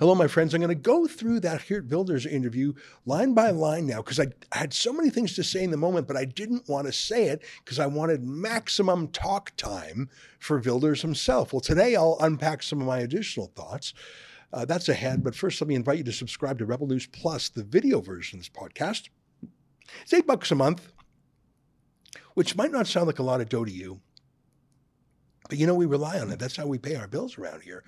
Hello, my friends. I'm going to go through that Geert Wilders interview line by line now because I, I had so many things to say in the moment, but I didn't want to say it because I wanted maximum talk time for Wilders himself. Well, today I'll unpack some of my additional thoughts. Uh, that's ahead, but first let me invite you to subscribe to Rebel News Plus, the video version of this podcast. It's eight bucks a month, which might not sound like a lot of dough to you, but you know we rely on it. That's how we pay our bills around here.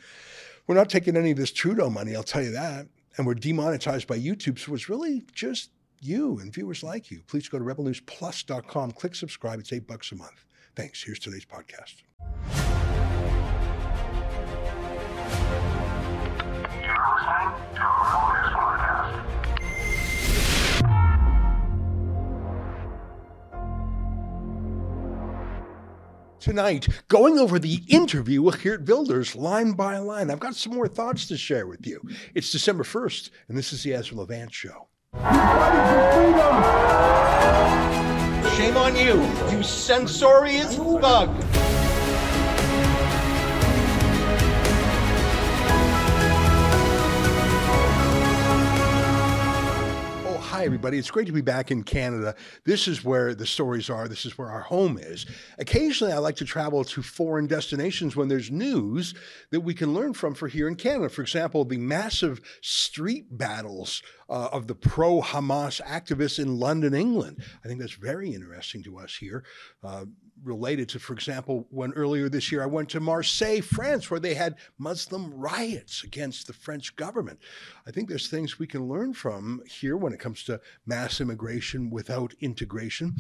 We're not taking any of this Trudeau money, I'll tell you that. And we're demonetized by YouTube. So it's really just you and viewers like you. Please go to rebelnewsplus.com, click subscribe. It's eight bucks a month. Thanks. Here's today's podcast. Tonight going over the interview with Geert Wilders line by line. I've got some more thoughts to share with you. It's December 1st, and this is the Ezra Levant Show. Shame on you, you censorious thug. Everybody. It's great to be back in Canada. This is where the stories are. This is where our home is. Occasionally, I like to travel to foreign destinations when there's news that we can learn from for here in Canada. For example, the massive street battles uh, of the pro Hamas activists in London, England. I think that's very interesting to us here. Uh, related to, for example, when earlier this year I went to Marseille, France, where they had Muslim riots against the French government. I think there's things we can learn from here when it comes to mass immigration without integration.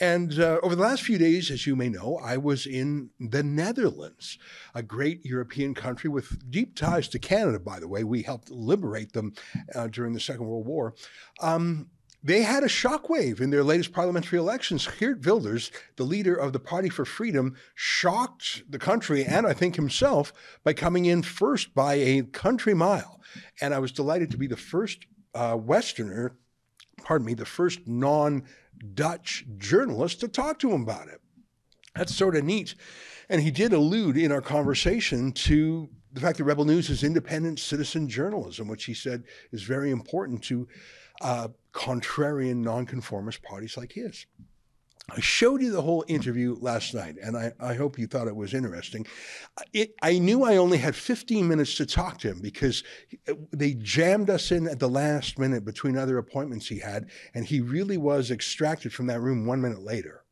And uh, over the last few days, as you may know, I was in the Netherlands, a great European country with deep ties to Canada, by the way. We helped liberate them uh, during the Second World War. Um, they had a shockwave in their latest parliamentary elections. Geert Wilders, the leader of the Party for Freedom, shocked the country and I think himself by coming in first by a country mile. And I was delighted to be the first uh, Westerner, pardon me, the first non Dutch journalist to talk to him about it. That's sort of neat. And he did allude in our conversation to the fact that Rebel News is independent citizen journalism, which he said is very important to uh, contrarian nonconformist parties like his. I showed you the whole interview last night, and I, I hope you thought it was interesting. It, I knew I only had 15 minutes to talk to him because they jammed us in at the last minute between other appointments he had, and he really was extracted from that room one minute later.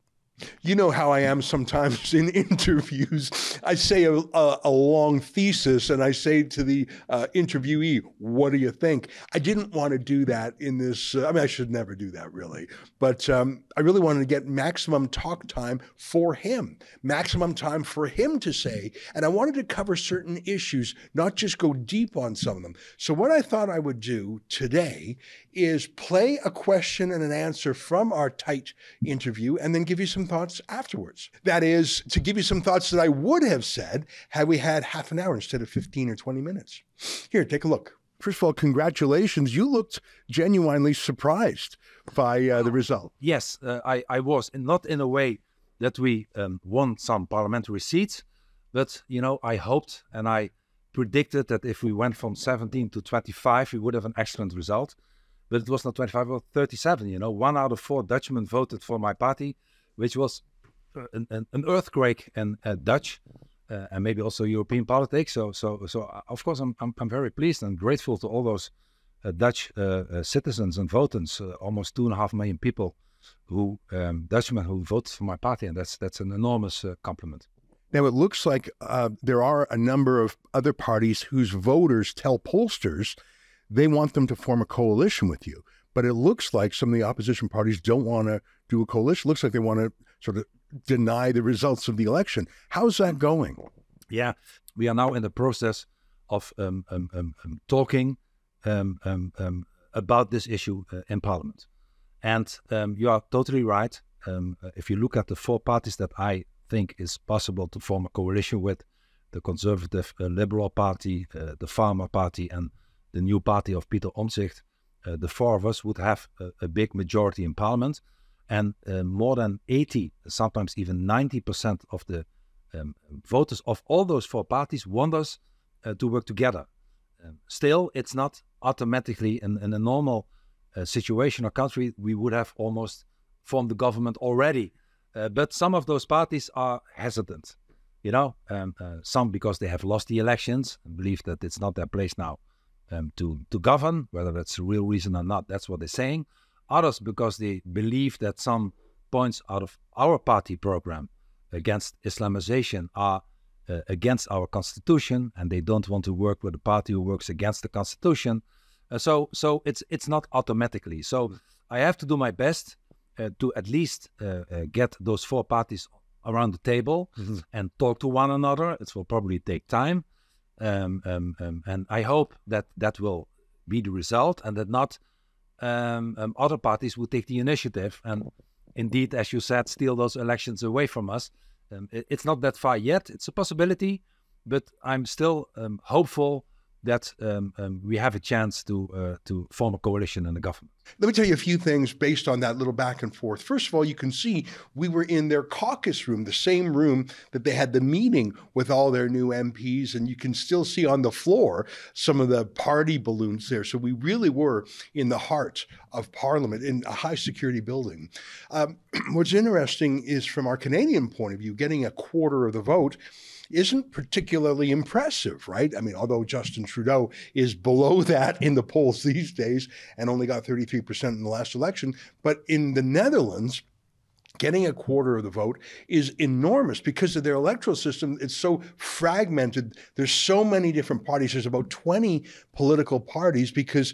You know how I am sometimes in interviews. I say a, a, a long thesis and I say to the uh, interviewee, What do you think? I didn't want to do that in this. Uh, I mean, I should never do that really, but um, I really wanted to get maximum talk time for him, maximum time for him to say. And I wanted to cover certain issues, not just go deep on some of them. So, what I thought I would do today is play a question and an answer from our tight interview and then give you some thoughts afterwards. That is, to give you some thoughts that I would have said had we had half an hour instead of 15 or 20 minutes. Here, take a look. First of all, congratulations. You looked genuinely surprised by uh, the result. Yes, uh, I, I was. And not in a way that we um, won some parliamentary seats, but, you know, I hoped and I predicted that if we went from 17 to 25, we would have an excellent result but it was not 25 or 37. You know, one out of four Dutchmen voted for my party, which was uh, an, an, earthquake in uh, Dutch uh, and maybe also European politics. So, so, so uh, of course, I'm, I'm, I'm very pleased and grateful to all those uh, Dutch uh, citizens and voters, almost two and a half million people who um, Dutchmen who voted for my party, and that's that's an enormous compliment. Now, it looks like there are a number of other parties whose voters tell pollsters they want them to form a coalition with you. But it looks like some of the opposition parties don't want to do a coalition. It looks like they want to sort of deny the results of the election. How's that going? Yeah, we are now in the process of um, um, um, um talking um, um, about this issue uh, in Parliament. And you are totally right. Uh, if you look at the four parties that I think is possible to form a coalition with, the Conservative uh, Liberal Party, uh, the Farmer Party, and the new party of Peter Omtzigt, uh, the four of us would have a, a big majority in parliament. And uh, more than 80, sometimes even 90% of the um, voters of all those four parties want us uh, to work together. um, still, it's not automatically in, in a normal uh, situation or country, we would have almost formed the government already. Uh, but some of those parties are hesitant, you know, um, uh, some because they have lost the elections and believe that it's not their place now um, to, to govern, whether that's a real reason or not, that's what they're saying. Others because they believe that some points out of our party program against Islamization are uh, against our constitution, and they don't want to work with a party who works against the constitution. Uh, so, so it's it's not automatically. So I have to do my best uh, to at least uh, uh, get those four parties around the table mm-hmm. and talk to one another. It will probably take time, um, um, um, and I hope that that will be the result, and that not um, um, other parties would take the initiative and indeed, as you said, steal those elections away from us. Um, it, it's not that far yet. It's a possibility, but I'm still um, hopeful that um, um, we have a chance to uh, to form a coalition in the government. Let me tell you a few things based on that little back and forth. First of all, you can see we were in their caucus room, the same room that they had the meeting with all their new MPs, and you can still see on the floor some of the party balloons there. So we really were in the heart of Parliament in a high security building. Um, what's interesting is from our Canadian point of view, getting a quarter of the vote isn't particularly impressive, right? I mean, although Justin Trudeau is below that in the polls these days and only got 33% in the last election, but in the Netherlands, getting a quarter of the vote is enormous because of their electoral system. It's so fragmented. There's so many different parties. There's about 20 political parties because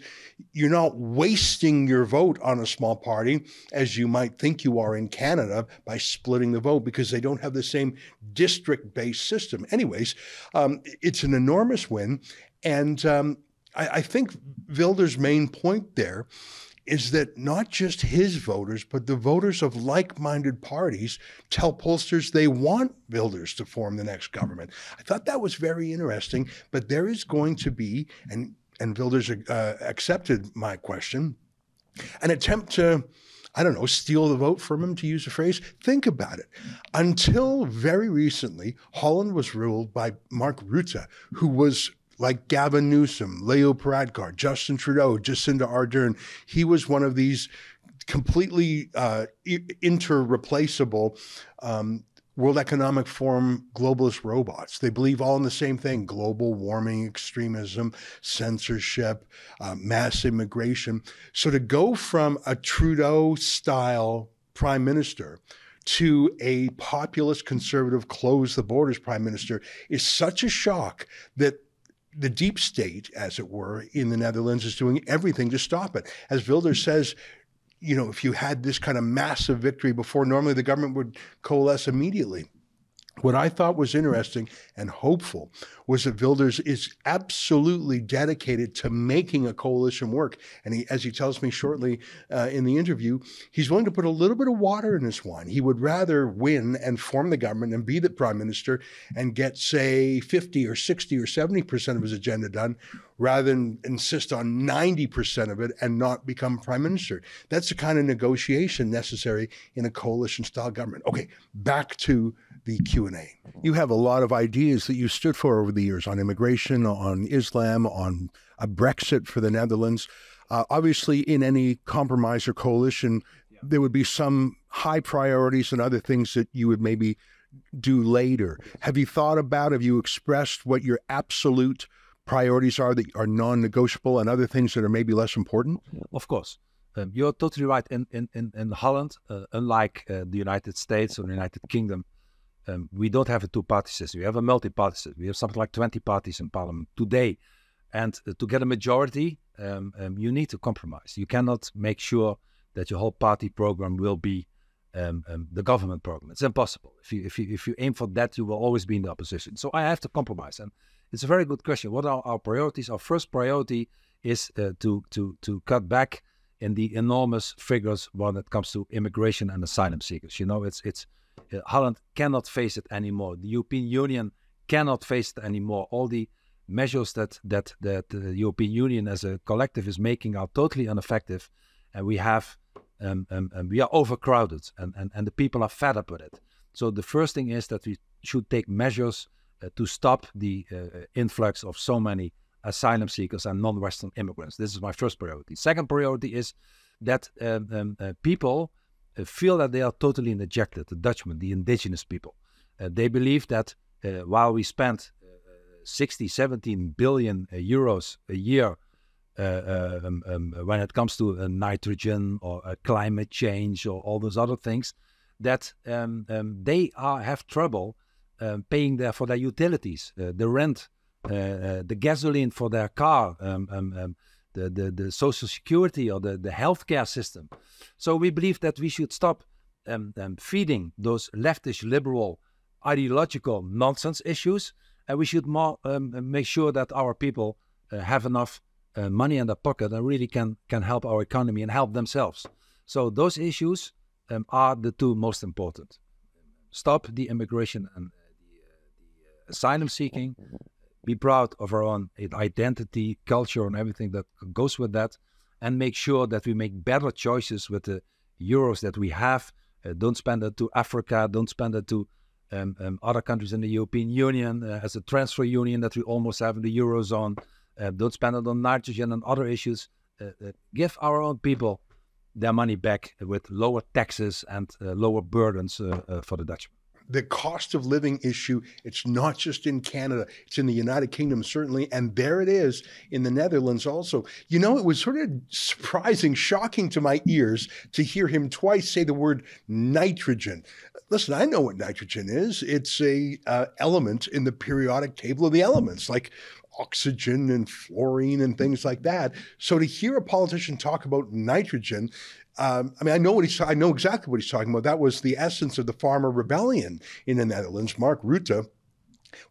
you're not wasting your vote on a small party as you might think you are in Canada by splitting the vote because they don't have the same district based system. Anyways, um, it's an enormous win. And um, I, I think Wilders' main point there is that not just his voters, but the voters of like minded parties tell pollsters they want Wilders to form the next government. I thought that was very interesting, but there is going to be, and, and Wilders uh, accepted my question, an attempt to. I don't know, steal the vote from him, to use a phrase. Think about it. Until very recently, Holland was ruled by Mark Rutte, who was like Gavin Newsom, Leo Varadkar, Justin Trudeau, Jacinda Ardern. He was one of these completely uh, interreplaceable um, World Economic Forum globalist robots. They believe all in the same thing global warming, extremism, censorship, uh, mass immigration. So to go from a Trudeau style prime minister to a populist conservative close the borders prime minister is such a shock that the deep state, as it were, in the Netherlands is doing everything to stop it. As Wilders hmm. says, you know, if you had this kind of massive victory before, normally the government would coalesce immediately. What I thought was interesting and hopeful was that Wilders is absolutely dedicated to making a coalition work. And he, as he tells me shortly uh, in the interview, he's willing to put a little bit of water in his wine. He would rather win and form the government and be the prime minister and get, say, 50 or 60 or 70% of his agenda done rather than insist on 90% of it and not become prime minister. That's the kind of negotiation necessary in a coalition style government. Okay, back to the Q&A. You have a lot of ideas that you stood for over the years on immigration, on Islam, on a Brexit for the Netherlands. Uh, obviously, in any compromise or coalition, there would be some high priorities and other things that you would maybe do later. Have you thought about, have you expressed what your absolute priorities are that are non negotiable and other things that are maybe less important? Of course. Um, you're totally right. In, in, in, in Holland, uh, unlike uh, the United States or the United Kingdom, um, we don't have a two-party system. We have a multi-party system. We have something like 20 parties in parliament today. And uh, to get a majority, um, um, you need to compromise. You cannot make sure that your whole party program will be um, um, the government program. It's impossible. If you, if, you, if you aim for that, you will always be in the opposition. So I have to compromise. And it's a very good question. What are our priorities? Our first priority is uh, to, to, to cut back in the enormous figures when it comes to immigration and asylum seekers. You know, it's, it's Holland cannot face it anymore. The European Union cannot face it anymore. All the measures that that that the European Union as a collective is making are totally ineffective, and we have um, um, um, we are overcrowded, and, and and the people are fed up with it. So the first thing is that we should take measures uh, to stop the uh, influx of so many asylum seekers and non-Western immigrants. This is my first priority. Second priority is that um, um, uh, people uh, feel that they are totally neglected, the Dutchmen, the indigenous people. Uh, they believe that uh, while we spend uh, 60, 17 billion euros a year um, um, when it comes to nitrogen or climate change or all those other things, that um, um, they are, have trouble um, paying their, for their utilities, the rent, the gasoline for their car, the, the, the social security or the, the healthcare system. So we believe that we should stop um, um, feeding those leftish liberal ideological nonsense issues, and we should more um, make sure that our people uh, have enough uh, money in their pocket and really can can help our economy and help themselves. So those issues um, are the two most important. Stop the immigration and uh, the, uh, the asylum seeking. Be proud of our own identity, culture, and everything that goes with that, and make sure that we make better choices with the euros that we have. Uh, don't spend it to Africa. Don't spend it to um, um, other countries in the European Union uh, as a transfer union that we almost have in the Eurozone. Uh, don't spend it on nitrogen and other issues. Uh, uh, give our own people their money back with lower taxes and uh, lower burdens for the Dutch the cost of living issue. It's not just in Canada, it's in the United Kingdom, certainly. And there it is in the Netherlands also. You know, it was sort of surprising, shocking to my ears to hear him twice say the word nitrogen. Listen, I know what nitrogen is. It's a uh, element in the periodic table of the elements, like oxygen and fluorine and things like that. So to hear a politician talk about nitrogen um, I mean, I know what he's. I know exactly what he's talking about. That was the essence of the farmer rebellion in the Netherlands. Mark Rutte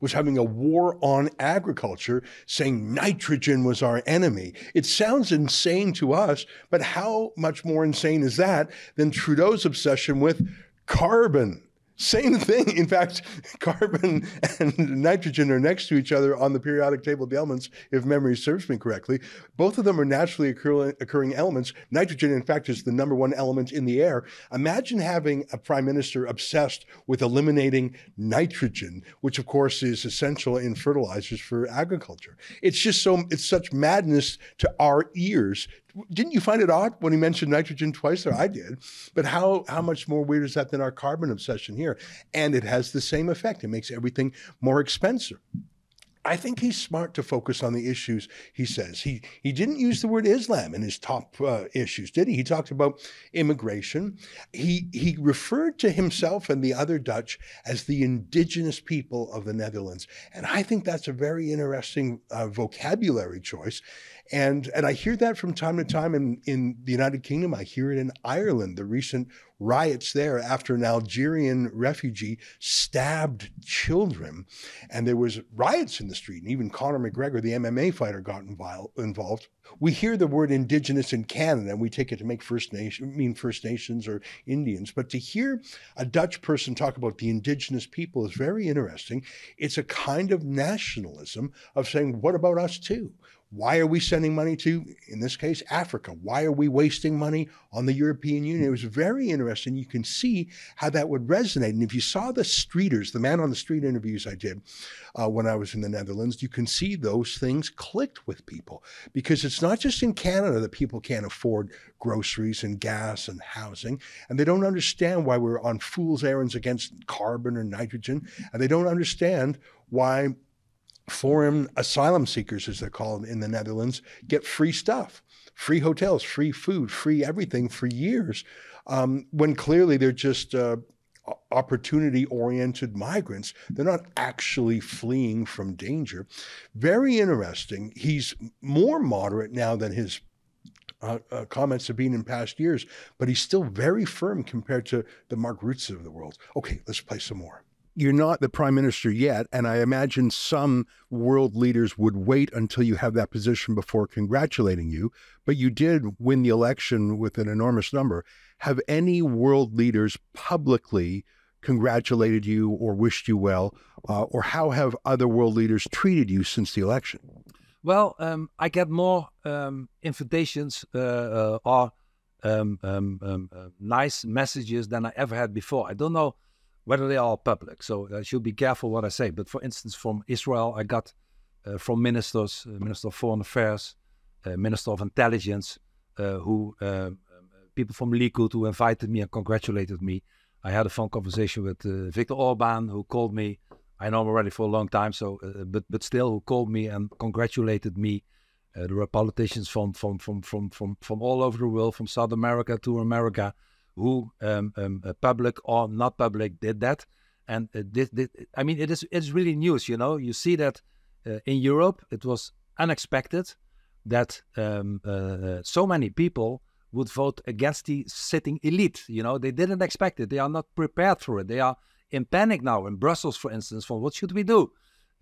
was having a war on agriculture, saying nitrogen was our enemy. It sounds insane to us, but how much more insane is that than Trudeau's obsession with carbon? Same thing. In fact, carbon and nitrogen are next to each other on the periodic table of the elements, if memory serves me correctly. Both of them are naturally occurring, elements. Nitrogen, in fact, is the number one element in the air. Imagine having a prime minister obsessed with eliminating nitrogen, which, of course, is essential in fertilizers for agriculture. It's just so, it's such madness to our ears didn't you find it odd when he mentioned nitrogen twice there? I did. But how how much more weird is that than our carbon obsession here? And it has the same effect. It makes everything more expensive. I think he's smart to focus on the issues he says. He he didn't use the word Islam in his top uh, issues, did he? He talked about immigration. He he referred to himself and the other Dutch as the indigenous people of the Netherlands, and I think that's a very interesting uh, vocabulary choice. And and I hear that from time to time in, in the United Kingdom. I hear it in Ireland, the recent riots there after an Algerian refugee stabbed children. And there was riots in the street. And even Conor McGregor, the MMA fighter, got involved. We hear the word indigenous in Canada and we take it to make First Nation mean First Nations or Indians. But to hear a Dutch person talk about the indigenous people is very interesting. It's a kind of nationalism of saying, what about us too? Why are we sending money to, in this case, Africa? Why are we wasting money on the European Union? It was very interesting. You can see how that would resonate. And if you saw the streeters, the man on the street interviews I did uh, when I was in the Netherlands, you can see those things clicked with people because it's not just in Canada that people can't afford groceries and gas and housing, and they don't understand why we're on fool's errands against carbon or nitrogen, and they don't understand why foreign asylum seekers, as they're called in the Netherlands, get free stuff, free hotels, free food, free everything for years, um, when clearly they're just uh, opportunity oriented migrants. They're not actually fleeing from danger. Very interesting. He's more moderate now than his uh, uh, comments have been in past years, but he's still very firm compared to the Mark Ruttes of the world. Okay, let's play some more you're not the prime minister yet. And I imagine some world leaders would wait until you have that position before congratulating you. But you did win the election with an enormous number. Have any world leaders publicly congratulated you or wished you well? Uh, or how have other world leaders treated you since the election? Well, um, I get more um, invitations uh, uh, or um, um, um uh, nice messages than I ever had before. I don't know whether they are public. So I should be careful what I say. But for instance, from Israel, I got uh, from ministers, uh, Minister of Foreign Affairs, uh, Minister of Intelligence, who um, people from Likud who invited me and congratulated me. I had a phone conversation with Viktor Orban, who called me. I know him already for a long time, so but but still, who called me and congratulated me. Uh, there were politicians from, from, from, from, from, from all over the world, from South America to America, who, um, um, uh, public or not public, did that. And uh, this, this, I mean, it is it's really news. You know, you see that uh, in Europe, it was unexpected that um, uh, so many people would vote against the sitting elite. You know, they didn't expect it. They are not prepared for it. They are in panic now in Brussels, for instance, for what should we do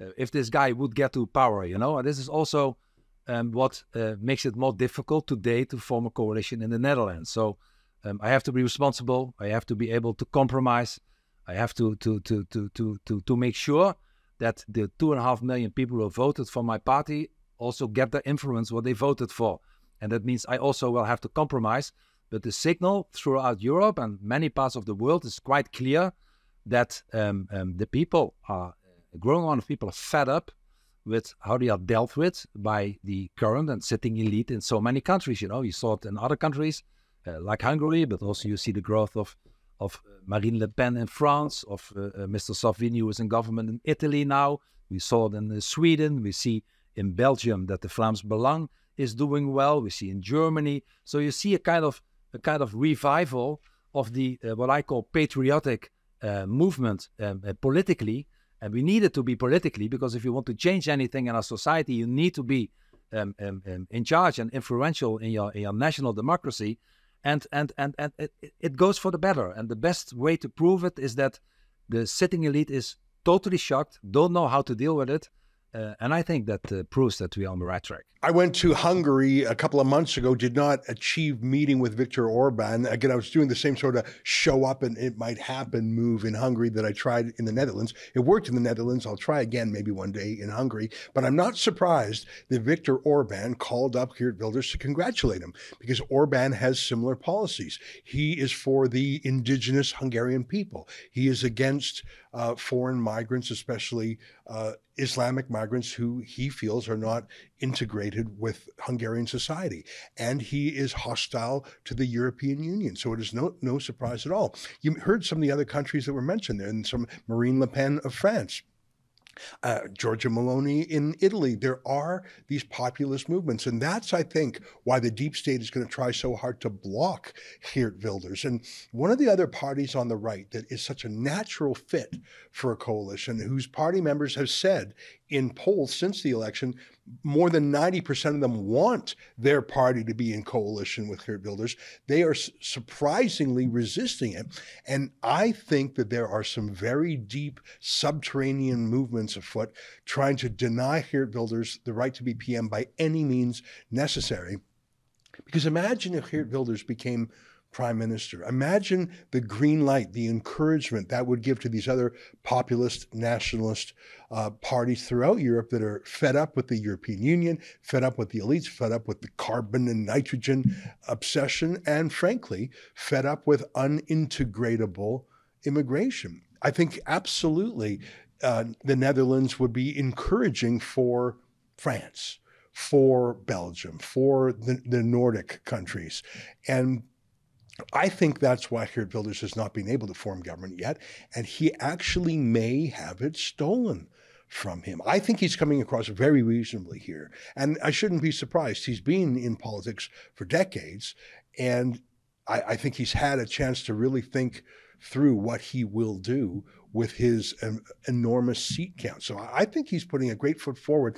uh, if this guy would get to power? You know, and this is also um, what uh, makes it more difficult today to form a coalition in the Netherlands. So um, I have to be responsible. I have to be able to compromise. I have to to to to to to, to make sure that the two and a half million people who voted for my party also get the influence what they voted for. And that means I also will have to compromise. But the signal throughout Europe and many parts of the world is quite clear that um, um, the people are, a growing amount of people are fed up with how they are dealt with by the current and sitting elite in so many countries. You know, you saw it in other countries like Hungary, but also you see the growth of of uh, Marine Le Pen in France, of uh, uh, Mr. Salvini, who is in government in Italy now. We saw it in Sweden. We see in Belgium that the Vlaams Belang is doing well. We see in Germany. So you see a kind of a kind of revival of the uh, what I call patriotic uh, movement um, uh, politically, and we need it to be politically because if you want to change anything in our society, you need to be um, um, um in charge and influential in your in your national democracy and and and and it, it goes for the better. And the best way to prove it is that the sitting elite is totally shocked, don't know how to deal with it, uh, and I think that uh, proves that we are on the right track. I went to Hungary a couple of months ago, did not achieve meeting with Viktor Orban. Again, I was doing the same sort of show up and it might happen move in Hungary that I tried in the Netherlands. It worked in the Netherlands. I'll try again maybe one day in Hungary. But I'm not surprised that Viktor Orban called up Geert Wilders to congratulate him because Orban has similar policies. He is for the indigenous Hungarian people. He is against uh, foreign migrants, especially uh, Islamic migrants who he feels are not integrated with Hungarian society. And he is hostile to the European Union. So it is no, no surprise at all. You heard some of the other countries that were mentioned there, and some Marine Le Pen of France uh, Giorgia Meloni in Italy. There are these populist movements. And that's, I think, why the deep state is going to try so hard to block Geert Wilders. And one of the other parties on the right that is such a natural fit for a coalition, whose party members have said in polls since the election, more than 90% of them want their party to be in coalition with Geert Wilders. They are surprisingly resisting it. And I think that there are some very deep subterranean movements afoot trying to deny Geert Wilders the right to be PM by any means necessary. Because imagine if Geert Wilders became prime minister. Imagine the green light, the encouragement that would give to these other populist nationalist uh, parties throughout Europe that are fed up with the European Union, fed up with the elites, fed up with the carbon and nitrogen obsession, and frankly, fed up with unintegratable immigration. I think absolutely uh, the Netherlands would be encouraging for France for Belgium, for the, the Nordic countries. And I think that's why Geert Wilders has not been able to form government yet, and he actually may have it stolen from him. I think he's coming across very reasonably here, and I shouldn't be surprised. He's been in politics for decades, and I, I think he's had a chance to really think through what he will do with his um, enormous seat count. So I think he's putting a great foot forward.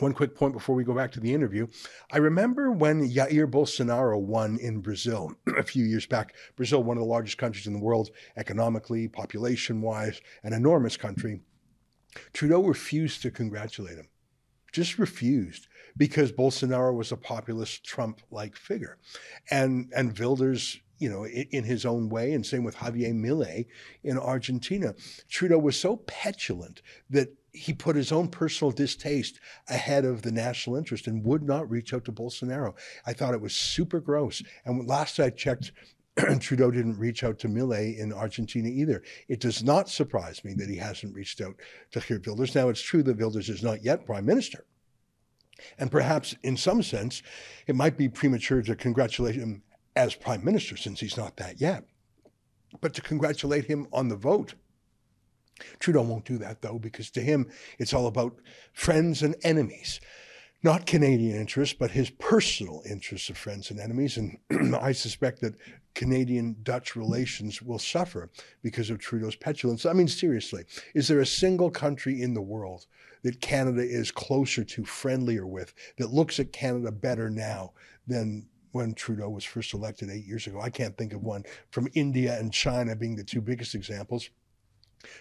One quick point before we go back to the interview. I remember when Jair Bolsonaro won in Brazil a few years back. Brazil, one of the largest countries in the world, economically, population wise, an enormous country. Trudeau refused to congratulate him, just refused because Bolsonaro was a populist Trump like figure. And, and Wilders you know, in, his own way, and same with Javier Milei in Argentina. Trudeau was so petulant that he put his own personal distaste ahead of the national interest and would not reach out to Bolsonaro. I thought it was super gross. And last I checked, Trudeau didn't reach out to Milei in Argentina either. It does not surprise me that he hasn't reached out to Geert Wilders. Now, it's true that Wilders is not yet prime minister. And perhaps in some sense, it might be premature to congratulate him as prime minister since he's not that yet. But to congratulate him on the vote. Trudeau won't do that though, because to him, it's all about friends and enemies not Canadian interests, but his personal interests of friends and enemies. And I suspect that Canadian Dutch relations will suffer because of Trudeau's petulance. I mean, seriously, is there a single country in the world that Canada is closer to, friendlier with, that looks at Canada better now than when Trudeau was first elected eight years ago? I can't think of one, from India and China being the two biggest examples.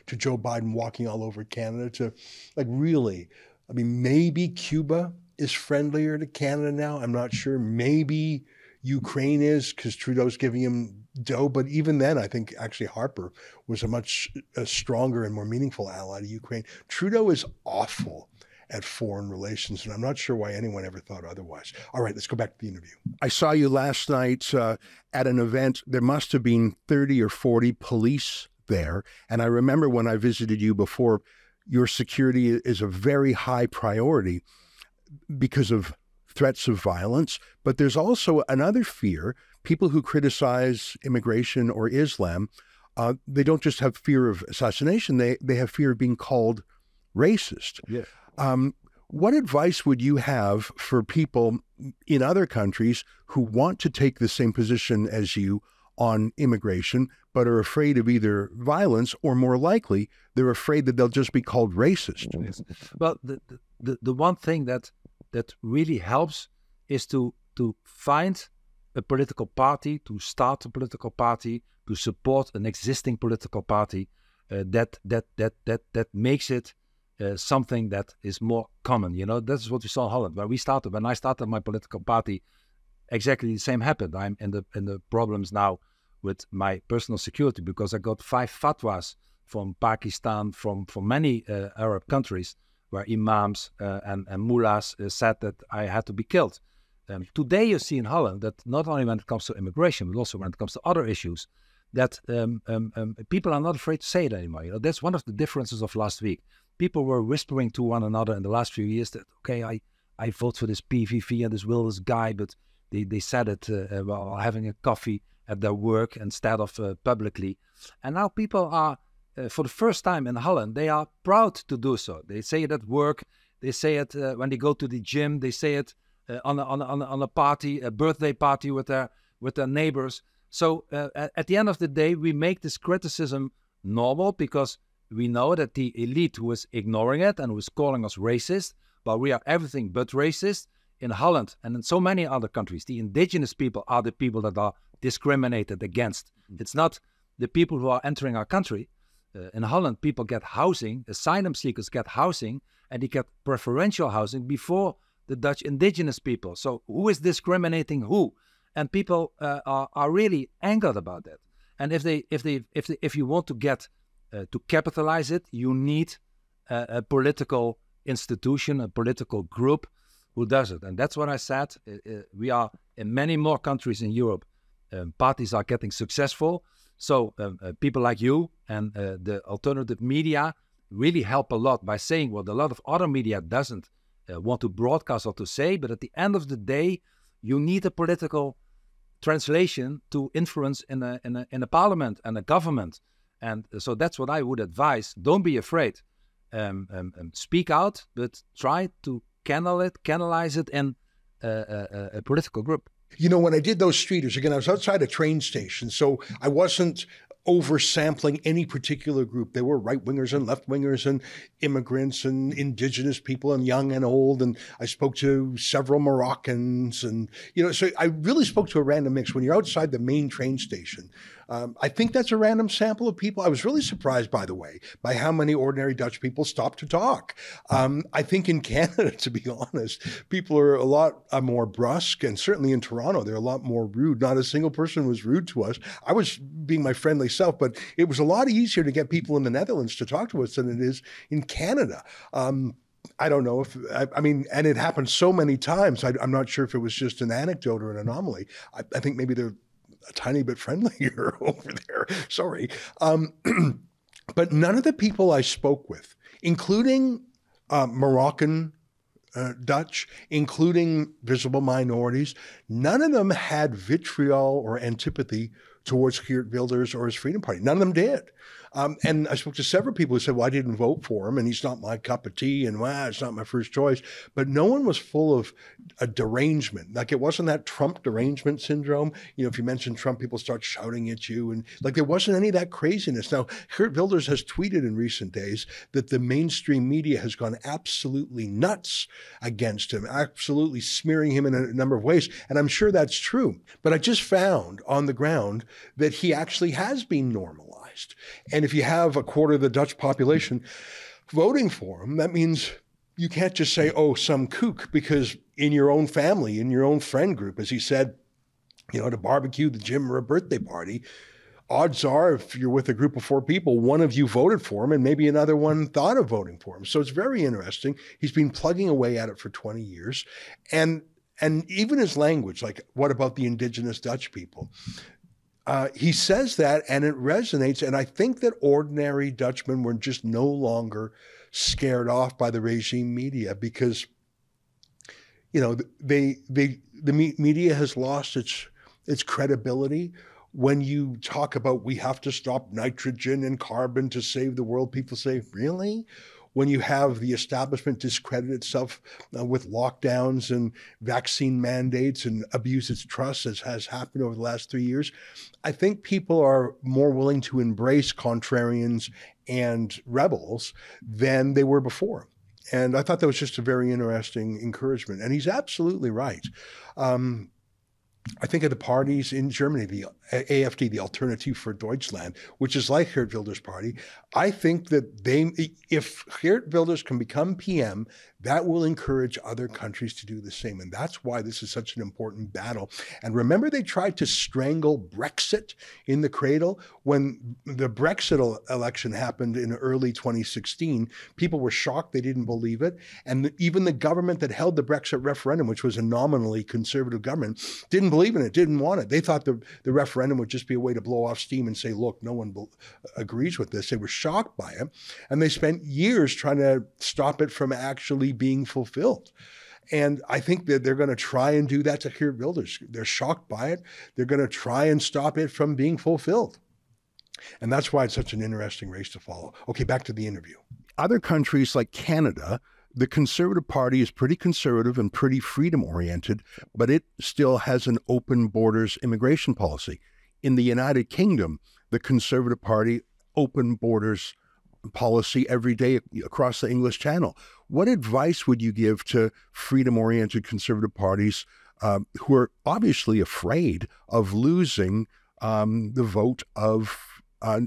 To Joe Biden walking all over Canada, to like really, I mean, maybe Cuba is friendlier to Canada now. I'm not sure. Maybe Ukraine is because Trudeau's giving him dough. But even then, I think actually Harper was a much a stronger and more meaningful ally to Ukraine. Trudeau is awful at foreign relations, and I'm not sure why anyone ever thought otherwise. All right, let's go back to the interview. I saw you last night uh, at an event. There must have been 30 or 40 police there. And I remember when I visited you before, your security is a very high priority because of threats of violence, but there's also another fear. People who criticize immigration or Islam, uh, they don't just have fear of assassination, they, they have fear of being called racist. Yeah. Um, what advice would you have for people in other countries who want to take the same position as you on immigration, but are afraid of either violence or more likely, they're afraid that they'll just be called racist? Well, the, the, the one thing that that really helps is to to find a political party, to start a political party, to support an existing political party uh, that that that that that makes it uh, something that is more common. You know, that's what we saw in Holland. When we started, when I started my political party, exactly the same happened. I'm in the in the problems now with my personal security because I got five fatwas from Pakistan, from from many uh, Arab countries where imams uh, and, and mullahs uh, said that I had to be killed. Um, today, you see in Holland that not only when it comes to immigration, but also when it comes to other issues, that um, um, um, people are not afraid to say it anymore. You know, that's one of the differences of last week. People were whispering to one another in the last few years that, okay, I, I vote for this PVV and this Wilders guy, but they, they said it uh, uh, while having a coffee at their work instead of uh, publicly. And now people are uh, for the first time in Holland, they are proud to do so. They say it at work. They say it uh, when they go to the gym. They say it uh, on, a, on, a, on, a, party, a birthday party with their with their neighbors. So uh, at the end of the day, we make this criticism normal because we know that the elite who is ignoring it and who is calling us racist, but we are everything but racist. In Holland and in so many other countries, the indigenous people are the people that are discriminated against. Mm. It's not the people who are entering our country uh, in Holland, people get housing, asylum seekers get housing, and they get preferential housing before the Dutch indigenous people. So who is discriminating who? And people uh, are, are really angered about that. And if they if they if they, if you want to get uh, to capitalize it, you need a, a, political institution, a political group who does it. And that's what I said. Uh, uh, we are in many more countries in Europe. Um, parties are getting successful so um, uh, people like you and uh, the alternative media really help a lot by saying what a lot of other media doesn't uh, want to broadcast or to say. But at the end of the day, you need a political translation to influence in a, in a, in a parliament and a government. And so that's what I would advise. Don't be afraid. Um, um, um, speak out, but try to canal it, canalize it in a, a, a political group. You know, when I did those streeters, again, I was outside a train station, so I wasn't oversampling any particular group. There were right wingers and left wingers and immigrants and indigenous people and young and old. And I spoke to several Moroccans and, you know, so I really spoke to a random mix. When you're outside the main train station, um, I think that's a random sample of people. I was really surprised, by the way, by how many ordinary Dutch people stopped to talk. Um, I think in Canada, to be honest, people are a lot uh, more brusque, and certainly in Toronto, they're a lot more rude. Not a single person was rude to us. I was being my friendly self, but it was a lot easier to get people in the Netherlands to talk to us than it is in Canada. Um, I don't know if I, I, mean, and it happened so many times. I, am not sure if it was just an anecdote or an anomaly. I, I think maybe there a tiny bit friendlier over there. Sorry. Um, but none of the people I spoke with, including uh, Moroccan uh, Dutch, including visible minorities, none of them had vitriol or antipathy towards Geert Wilders or his Freedom Party. None of them did. Um, and I spoke to several people who said, well, I didn't vote for him and he's not my cup of tea and it's not my first choice. But no one was full of a derangement. Like it wasn't that Trump derangement syndrome. You know, if you mention Trump, people start shouting at you. And like there wasn't any of that craziness. Now, Geert Wilders has tweeted in recent days that the mainstream media has gone absolutely nuts against him, absolutely smearing him in a number of ways. And I'm sure that's true. But I just found on the ground that he actually has been normalized. And if you have a quarter of the Dutch population voting for him, that means you can't just say, oh, some kook, because in your own family, in your own friend group, as he said, you know, at a barbecue, the gym, or a birthday party, odds are if you're with a group of four people, one of you voted for him and maybe another one thought of voting for him. So it's very interesting. He's been plugging away at it for 20 years. And and even his language, like what about the indigenous Dutch people? Uh, he says that and it resonates. And I think that ordinary Dutchmen were just no longer scared off by the regime media because, you know, they, they, the media has lost its, its credibility. When you talk about we have to stop nitrogen and carbon to save the world, people say, really? When you have the establishment discredit itself uh, with lockdowns and vaccine mandates and abuse its trust, as has happened over the last three years, I think people are more willing to embrace contrarians and rebels than they were before. And I thought that was just a very interesting encouragement. And he's absolutely right. Um, I think of the parties in Germany, the AFD, the Alternative for Deutschland, which is like Geert Wilders' party. I think that they, if Geert Wilders can become PM, that will encourage other countries to do the same. And that's why this is such an important battle. And remember, they tried to strangle Brexit in the cradle. When the Brexit election happened in early 2016, people were shocked. They didn't believe it. And even the government that held the Brexit referendum, which was a nominally conservative government, didn't believe in it, didn't want it. They thought the, the referendum would just be a way to blow off steam and say, look, no one agrees with this. They were shocked by it. And they spent years trying to stop it from actually being fulfilled. And I think that they're going to try and do that to Geert Wilders. They're shocked by it. They're going to try and stop it from being fulfilled. And that's why it's such an interesting race to follow. Okay, back to the interview. Other countries like Canada, the Conservative Party is pretty conservative and pretty freedom oriented, but it still has an open borders immigration policy. In the United Kingdom, the Conservative Party open borders policy every day across the English Channel. What advice would you give to freedom oriented conservative parties uh, who are obviously afraid of losing um, the vote of uh,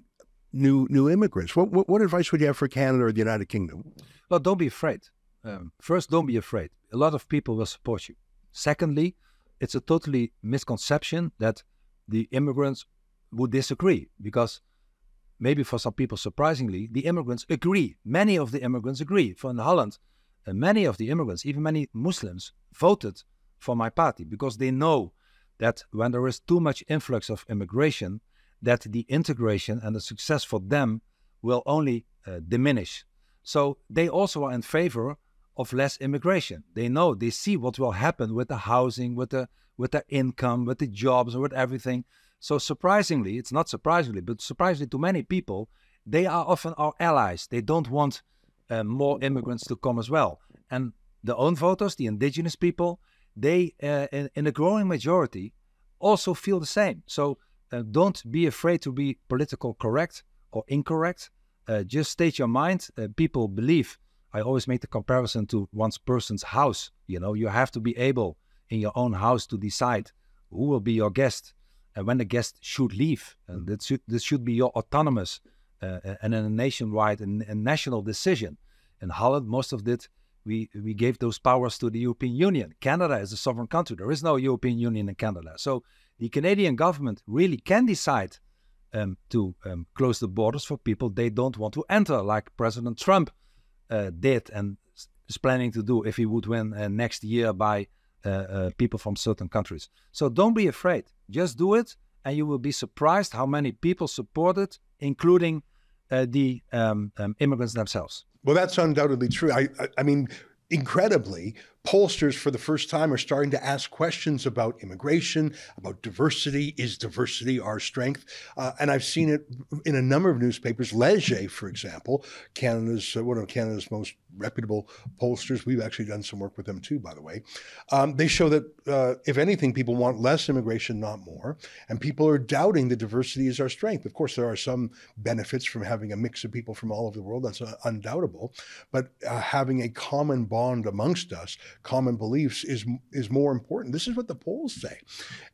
new new immigrants? What, what, what advice would you have for Canada or the United Kingdom? Well, don't be afraid. Um, first, don't be afraid. A lot of people will support you. Secondly, it's a totally misconception that the immigrants would disagree because maybe for some people surprisingly, the immigrants agree. Many of the immigrants agree. For in Holland, uh, many of the immigrants, even many Muslims, voted for my party because they know that when there is too much influx of immigration, that the integration and the success for them will only uh, diminish. So they also are in favor of less immigration. They know, they see what will happen with the housing, with the with the income, with the jobs, with everything. So surprisingly, it's not surprisingly, but surprisingly to many people, they are often our allies. They don't want uh, more immigrants to come as well. And the own voters, the indigenous people, they, uh, in, in, a growing majority, also feel the same. So uh, don't be afraid to be political correct or incorrect. Uh, just state your mind. Uh, people believe. I always make the comparison to one's person's house. You know, you have to be able in your own house to decide who will be your guest and when the guest should leave. And that should, this should be your autonomous uh, and a nationwide and, and, national decision. In Holland, most of it, we, we gave those powers to the European Union. Canada is a sovereign country. There is no European Union in Canada. So the Canadian government really can decide um, to um, close the borders for people they don't want to enter, like President Trump uh, did and is planning to do if he would win uh, next year by uh, uh, people from certain countries. So don't be afraid. Just do it and you will be surprised how many people support it, including uh, the um, um, immigrants themselves. Well, that's undoubtedly true. I, I, I mean, incredibly, pollsters for the first time are starting to ask questions about immigration, about diversity. Is diversity our strength? Uh, and I've seen it in a number of newspapers. Leger, for example, Canada's uh, one of Canada's most reputable pollsters. We've actually done some work with them too, by the way. Um, they show that uh, if anything, people want less immigration, not more, and people are doubting that diversity is our strength. Of course, there are some benefits from having a mix of people from all over the world. That's uh, undoubtable, but uh, having a common bond amongst us common beliefs is is more important. This is what the polls say,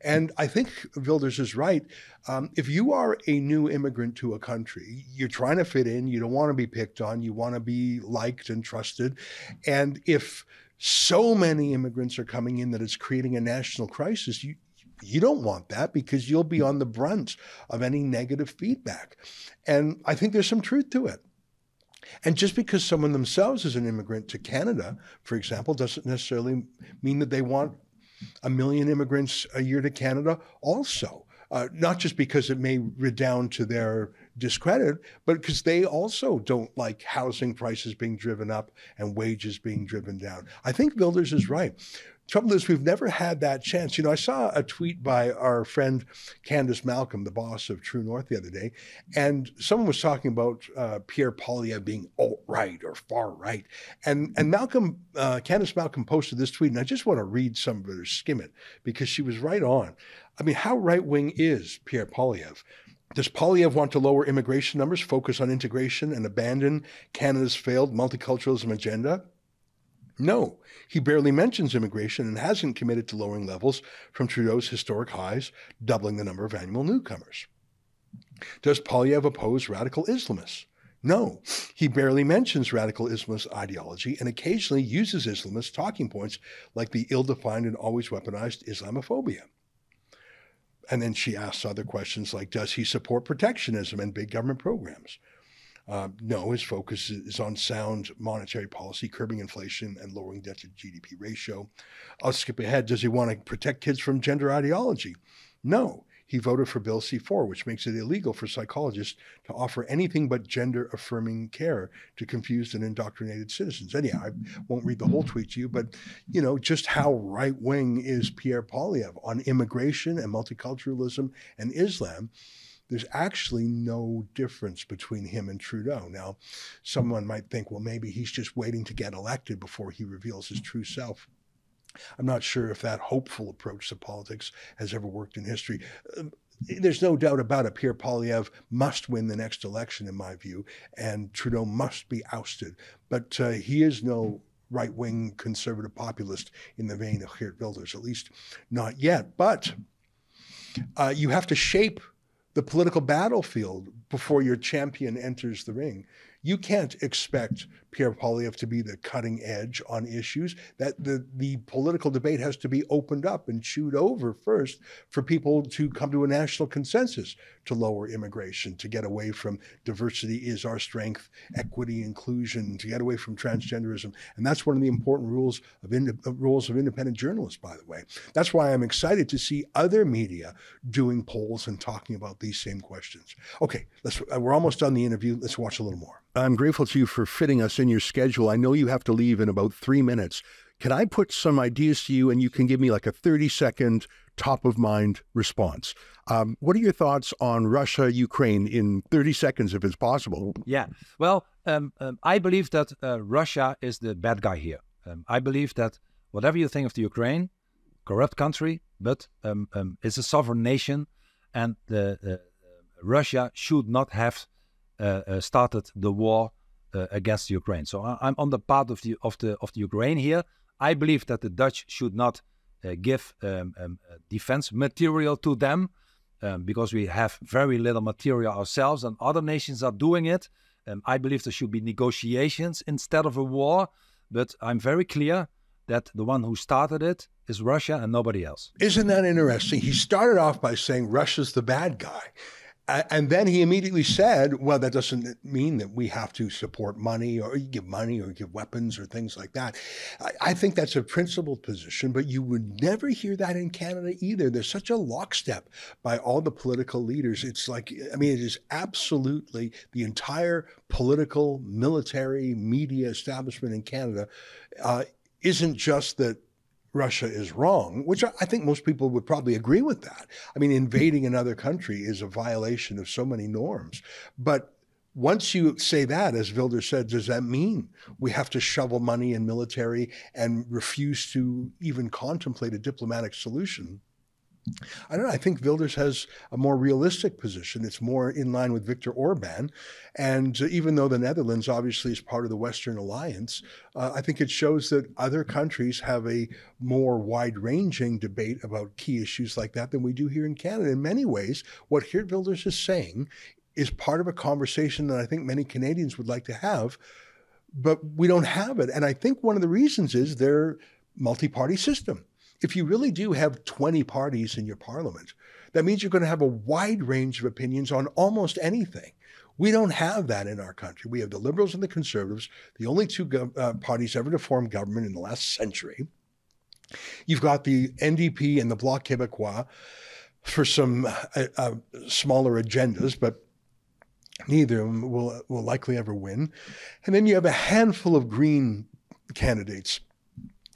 and I think Wilders is right. Um, if you are a new immigrant to a country, you're trying to fit in. You don't want to be picked on. You want to be liked and trusted, and if so many immigrants are coming in that it's creating a national crisis, you you don't want that because you'll be on the brunt of any negative feedback. And I think there's some truth to it. And just because someone themselves is an immigrant to Canada, for example, doesn't necessarily mean that they want a million immigrants a year to Canada also. Uh, not just because it may redound to their discredit, but because they also don't like housing prices being driven up and wages being driven down. I think Wilders is right trouble is we've never had that chance. You know, I saw a tweet by our friend Candice Malcolm, the boss of True North, the other day, and someone was talking about uh, Pierre Poilievre being alt right or far right, and and Malcolm, uh, Candice Malcolm posted this tweet, and I just want to read some of it or skim it because she was right on. I mean, how right wing is Pierre Poilievre? Does Poilievre want to lower immigration numbers, focus on integration, and abandon Canada's failed multiculturalism agenda? No, he barely mentions immigration and hasn't committed to lowering levels from Trudeau's historic highs, doubling the number of annual newcomers. Does Poilievre oppose radical Islamists? No, he barely mentions radical Islamist ideology and occasionally uses Islamist talking points like the ill defined and always weaponized Islamophobia. And then she asks other questions like Does he support protectionism and big government programs? Uh, no, his focus is on sound monetary policy, curbing inflation, and lowering debt to GDP ratio. I'll skip ahead. Does he want to protect kids from gender ideology? No. He voted for Bill C 4, which makes it illegal for psychologists to offer anything but gender affirming care to confused and indoctrinated citizens. Anyhow, I won't read the whole tweet to you, but you know, just how right wing is Pierre Poilievre on immigration and multiculturalism and Islam there's actually no difference between him and Trudeau. Now, someone might think, well, maybe he's just waiting to get elected before he reveals his true self. I'm not sure if that hopeful approach to politics has ever worked in history. Um, there's no doubt about it. Pierre Poilievre must win the next election, in my view, and Trudeau must be ousted. But uh, he is no right wing conservative populist in the vein of Geert Wilders, at least not yet. But uh, you have to shape the political battlefield before your champion enters the ring. You can't expect Pierre Poilievre to be the cutting edge on issues. That the, the political debate has to be opened up and chewed over first for people to come to a national consensus to lower immigration, to get away from diversity is our strength, equity, inclusion, to get away from transgenderism. And that's one of the important rules of in, uh, rules of independent journalists, by the way. That's why I'm excited to see other media doing polls and talking about these same questions. Okay, let's uh, we're almost done the interview. Let's watch a little more. I'm grateful to you for fitting us in your schedule. I know you have to leave in about three minutes. Can I put some ideas to you and you can give me like a 30 second top of mind response? Um, what are your thoughts on Russia, Ukraine in 30 seconds, if it's possible? Yeah. Well, um, um, I believe that uh, Russia is the bad guy here. Um, I believe that whatever you think of the Ukraine, corrupt country, but um, um, it's a sovereign nation, and the, uh, Russia should not have uh, uh, started the war against Ukraine. So I, am on the part of the of the of the Ukraine here. I believe that the Dutch should not give um, um, defense material to them um, because we have very little material ourselves, and other nations are doing it. Um, I believe there should be negotiations instead of a war. But I'm very clear that the one who started it is Russia and nobody else. Isn't that interesting? He started off by saying Russia's the bad guy. And then he immediately said, well, that doesn't mean that we have to support money or give money or give weapons or things like that. I, I, think that's a principled position, but you would never hear that in Canada either. There's such a lockstep by all the political leaders. It's like, I mean, it is absolutely the entire political, military, media establishment in Canada uh, isn't just that Russia is wrong, which I think most people would probably agree with that. I mean, invading another country is a violation of so many norms. But once you say that, as Wilders said, does that mean we have to shovel money in military and refuse to even contemplate a diplomatic solution? I don't know. I think Wilders has a more realistic position. It's more in line with Viktor Orban. And even though the Netherlands obviously is part of the Western Alliance, uh, I think it shows that other countries have a more wide ranging debate about key issues like that than we do here in Canada. In many ways, what Geert Wilders is saying is part of a conversation that I think many Canadians would like to have, but we don't have it. And I think one of the reasons is their multi party system if you really do have 20 parties in your parliament, that means you're going to have a wide range of opinions on almost anything. We don't have that in our country. We have the Liberals and the Conservatives, the only two uh, parties ever to form government in the last century. You've got the NDP and the Bloc Québécois for some uh, uh, smaller agendas, but neither of them will, will likely ever win. And then you have a handful of Green candidates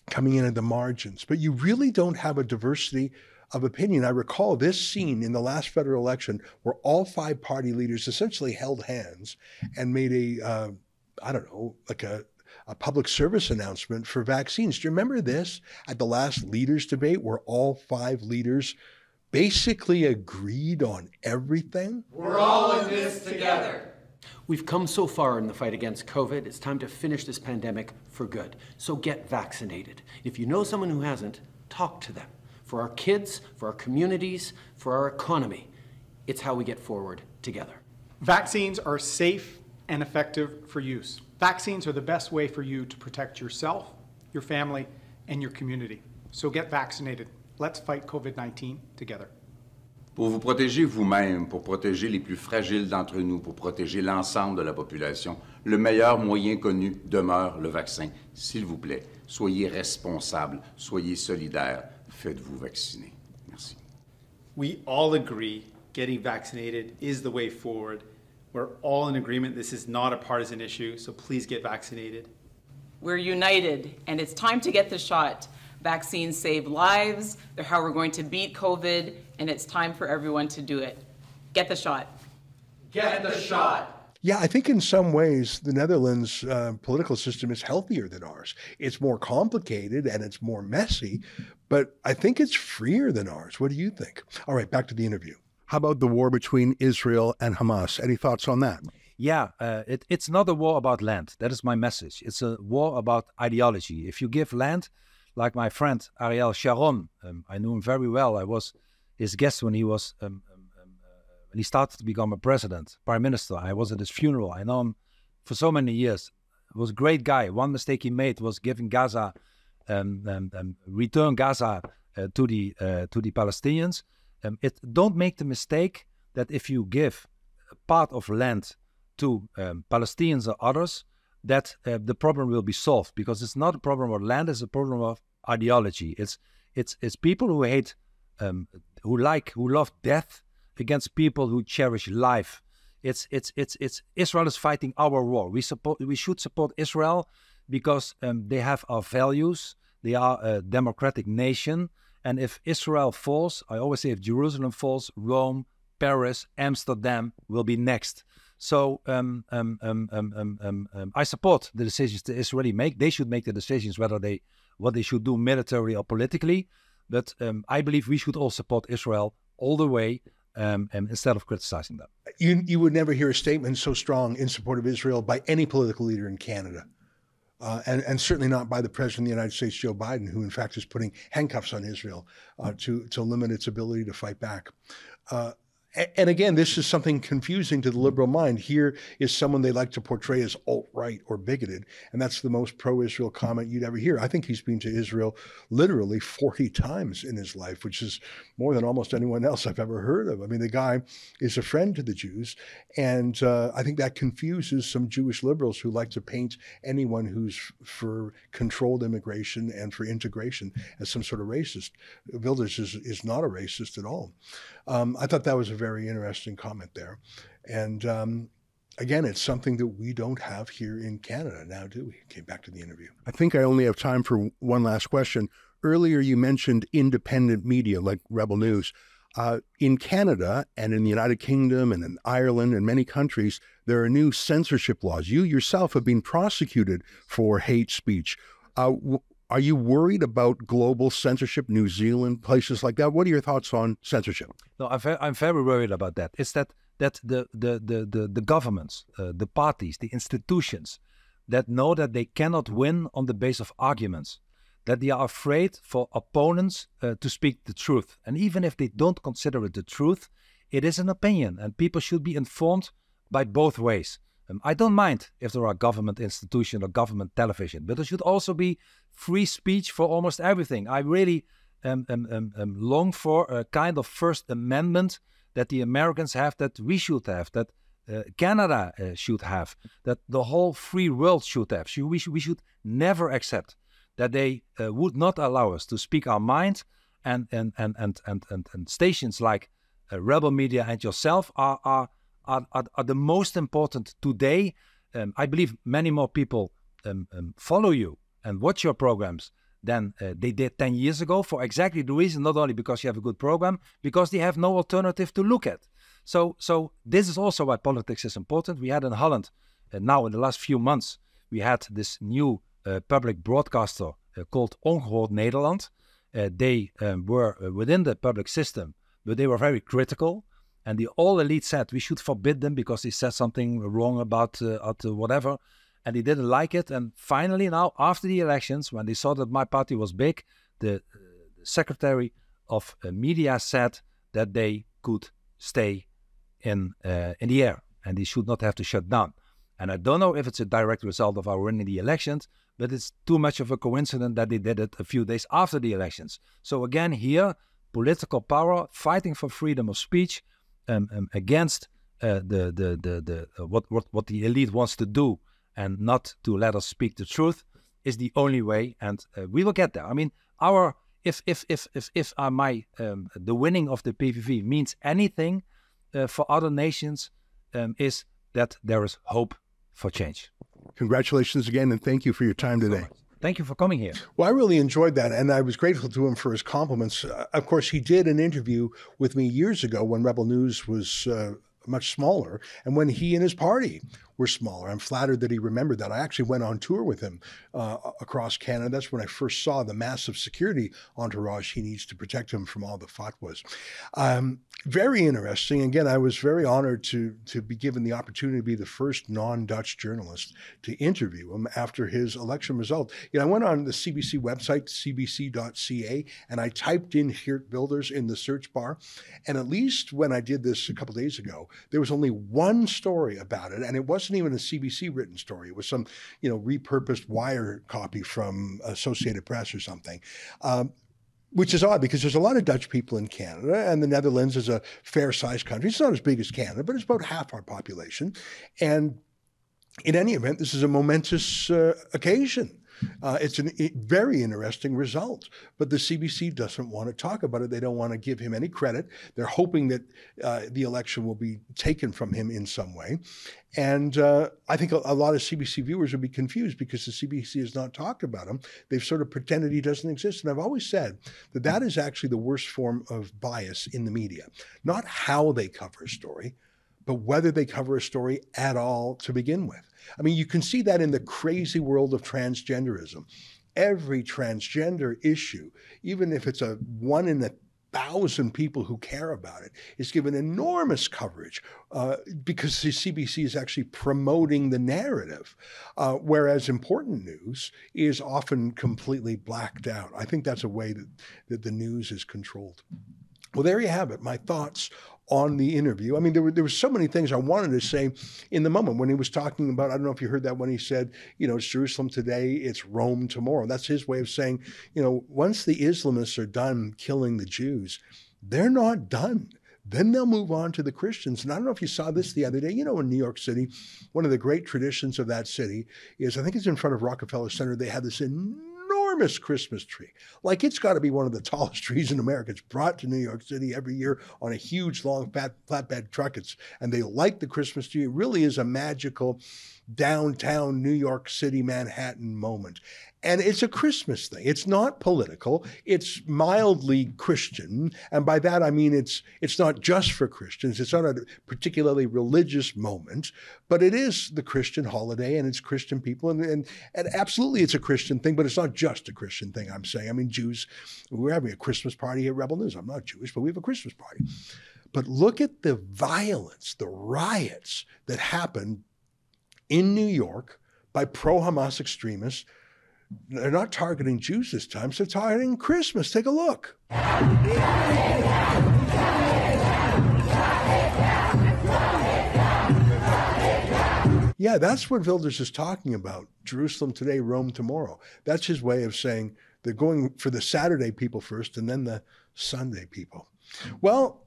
coming in at the margins, but you really don't have a diversity of opinion. I recall this scene in the last federal election where all five party leaders essentially held hands and made a, uh, I don't know, like a, a public service announcement for vaccines. Do you remember this at the last leaders debate where all five leaders basically agreed on everything? We're all in this together. We've come so far in the fight against COVID, it's time to finish this pandemic for good. So get vaccinated. If you know someone who hasn't, talk to them. For our kids, for our communities, for our economy, it's how we get forward together. Vaccines are safe and effective for use. Vaccines are the best way for you to protect yourself, your family, and your community. So get vaccinated. Let's fight COVID 19 together. Pour vous protéger vous-même, pour protéger les plus fragiles d'entre nous, pour protéger l'ensemble de la population, le meilleur moyen connu demeure le vaccin. S'il vous plaît, soyez responsables, soyez solidaires, faites-vous vacciner. Merci. We all agree getting vaccinated is the way forward. We're all in agreement this is not a partisan issue, so please get vaccinated. We're united, and it's time to get the shot. Vaccines save lives, they're how we're going to beat COVID, and it's time for everyone to do it. Get the shot. Get the shot. Yeah, I think in some ways the Netherlands uh, political system is healthier than ours. It's more complicated and it's more messy, but I think it's freer than ours. What do you think? All right, back to the interview. How about the war between Israel and Hamas? Any thoughts on that? Yeah, uh, it, it's not a war about land. That is my message. It's a war about ideology. If you give land, like my friend Ariel Sharon. Um, I knew him very well. I was his guest when he was um, um, um uh, when he started to become a president, prime minister. I was at his funeral. I know him for so many years. He was a great guy. One mistake he made was giving Gaza, um, um, return Gaza uh, to the uh, to the Palestinians. it don't make the mistake that if you give a part of land to Palestinians or others, that uh, the problem will be solved because it's not a problem of land; it's a problem of ideology. It's it's it's people who hate, um, who like, who love death against people who cherish life. It's it's it's it's Israel is fighting our war. We support we should support Israel because um, they have our values. They are a democratic nation, and if Israel falls, I always say if Jerusalem falls, Rome, Paris, Amsterdam will be next. So um, um, um, I support the decisions the Israeli make. They should make the decisions whether they what they should do militarily or politically. But I believe we should all support Israel all the way um, instead of criticizing them. You, you would never hear a statement so strong in support of Israel by any political leader in Canada. Uh, and, and, certainly not by the President of the United States, Joe Biden, who in fact is putting handcuffs on Israel uh, to, to limit its ability to fight back. Uh, And again, this is something confusing to the liberal mind. Here is someone they like to portray as alt right or bigoted, and that's the most pro Israel comment you'd ever hear. I think he's been to Israel literally 40 times in his life, which is more than almost anyone else I've ever heard of. I mean, the guy is a friend to the Jews, and uh, I think that confuses some Jewish liberals who like to paint anyone who's for controlled immigration and for integration as some sort of racist. Wilders is, is not a racist at all. Um, I thought that was a very interesting comment there. And um, again, it's something that we don't have here in Canada now, do we? Came back to the interview. I think I only have time for one last question. Earlier, you mentioned independent media like Rebel News. Uh, in Canada and in the United Kingdom and in Ireland and many countries, there are new censorship laws. You yourself have been prosecuted for hate speech. Uh, are you worried about global censorship, New Zealand, places like that? What are your thoughts on censorship? No, I'm, ve- I'm very worried about that. It's that that the the the the, the governments, uh, the parties, the institutions that know that they cannot win on the base of arguments, that they are afraid for opponents uh, to speak the truth, and even if they don't consider it the truth, it is an opinion, and people should be informed by both ways. Um, I don't mind if there are government institution or government television, but there should also be free speech for almost everything. I really um, um, um, um, long for a kind of First Amendment that the Americans have, that we should have, that uh, Canada uh, should have, that the whole free world should have. So we, should, we should never accept that they uh, would not allow us to speak our mind, and and and and and and, and stations like uh, Rebel Media and yourself are are are, are, are the most important today. Um, I believe many more people um, um, follow you and watch your programs than uh, they did 10 years ago for exactly the reason not only because you have a good program because they have no alternative to look at. So so this is also why politics is important. We had in holland uh, now in the last few months we had this new uh, public broadcaster uh, called ongehoord nederland. Uh, they um, were uh, within the public system but they were very critical and the all elite said we should forbid them because they said something wrong about uh, whatever and they didn't like it. And finally now after the elections when they saw that my party was big the, uh, secretary of uh, media said that they could stay in uh, in the air and they should not have to shut down. And i don't know if it's a direct result of our winning the elections but it's too much of a coincidence that they did it a few days after the elections. So again here political power fighting for freedom of speech um, um, against uh, the the the, the uh, what what what the elite wants to do and not to let us speak the truth is the only way, and uh, we will get there. I mean, our if if if if if uh, my um, the winning of the PVV means anything uh, for other nations, um, is that there is hope for change. Congratulations again, and thank you for your time today. Thank you for coming here. Well, I really enjoyed that, and I was grateful to him for his compliments. Uh, of course, he did an interview with me years ago when Rebel News was uh, much smaller, and when he and his party were smaller. I'm flattered that he remembered that. I actually went on tour with him uh, across Canada. That's when I first saw the massive security entourage he needs to protect him from all the fatwas. Um, very interesting. Again, I was very honored to to be given the opportunity to be the first non-Dutch journalist to interview him after his election result. You know, I went on the CBC website, cbc.ca, and I typed in Geert Wilders in the search bar. And at least when I did this a couple days ago, there was only one story about it, and it wasn't even a CBC written story. It was some, you know, repurposed wire copy from Associated Press or something. Um, which is odd because there's a lot of Dutch people in Canada, and the Netherlands is a fair sized country. It's not as big as Canada, but it's about half our population. And in any event, this is a momentous uh, occasion. Uh, it's a very interesting result, but the CBC doesn't want to talk about it. They don't want to give him any credit. They're hoping that uh, the election will be taken from him in some way. And uh, I think a, a, lot of CBC viewers would be confused because the CBC has not talked about him. They've sort of pretended he doesn't exist. And I've always said that that is actually the worst form of bias in the media, not how they cover a story, but whether they cover a story at all to begin with. I mean, you can see that in the crazy world of transgenderism. Every transgender issue, even if it's a one in a thousand people who care about it, is given enormous coverage uh, because the CBC is actually promoting the narrative, uh, whereas important news is often completely blacked out. I think that's a way that, that the news is controlled. Well, there you have it. My thoughts on the interview. I mean, there were there were so many things I wanted to say in the moment when he was talking about. I don't know if you heard that when he said, you know, it's Jerusalem today, it's Rome tomorrow. That's his way of saying, you know, once the Islamists are done killing the Jews, they're not done. Then they'll move on to the Christians. And I don't know if you saw this the other day. You know, in New York City, one of the great traditions of that city is I think it's in front of Rockefeller Center. They have this enormous Christmas tree. Like it's got to be one of the tallest trees in America. It's brought to New York City every year on a huge, long, fat, flatbed truck. It's, and they light the Christmas tree. It really is a magical downtown New York City, Manhattan moment. And it's a Christmas thing. It's not political. It's mildly Christian, and by that I mean it's it's not just for Christians. It's not a particularly religious moment, but it is the Christian holiday, and it's Christian people, and and, and absolutely it's a Christian thing. But it's not just a Christian thing. I'm saying. I mean, Jews. We're having a Christmas party at Rebel News. I'm not Jewish, but we have a Christmas party. But look at the violence, the riots that happened in New York by pro Hamas extremists. They're not targeting Jews this time, so they're targeting Christmas. Take a look. Yeah, that's what Wilders is talking about. Jerusalem today, Rome tomorrow. That's his way of saying they're going for the Saturday people first and then the Sunday people. Well,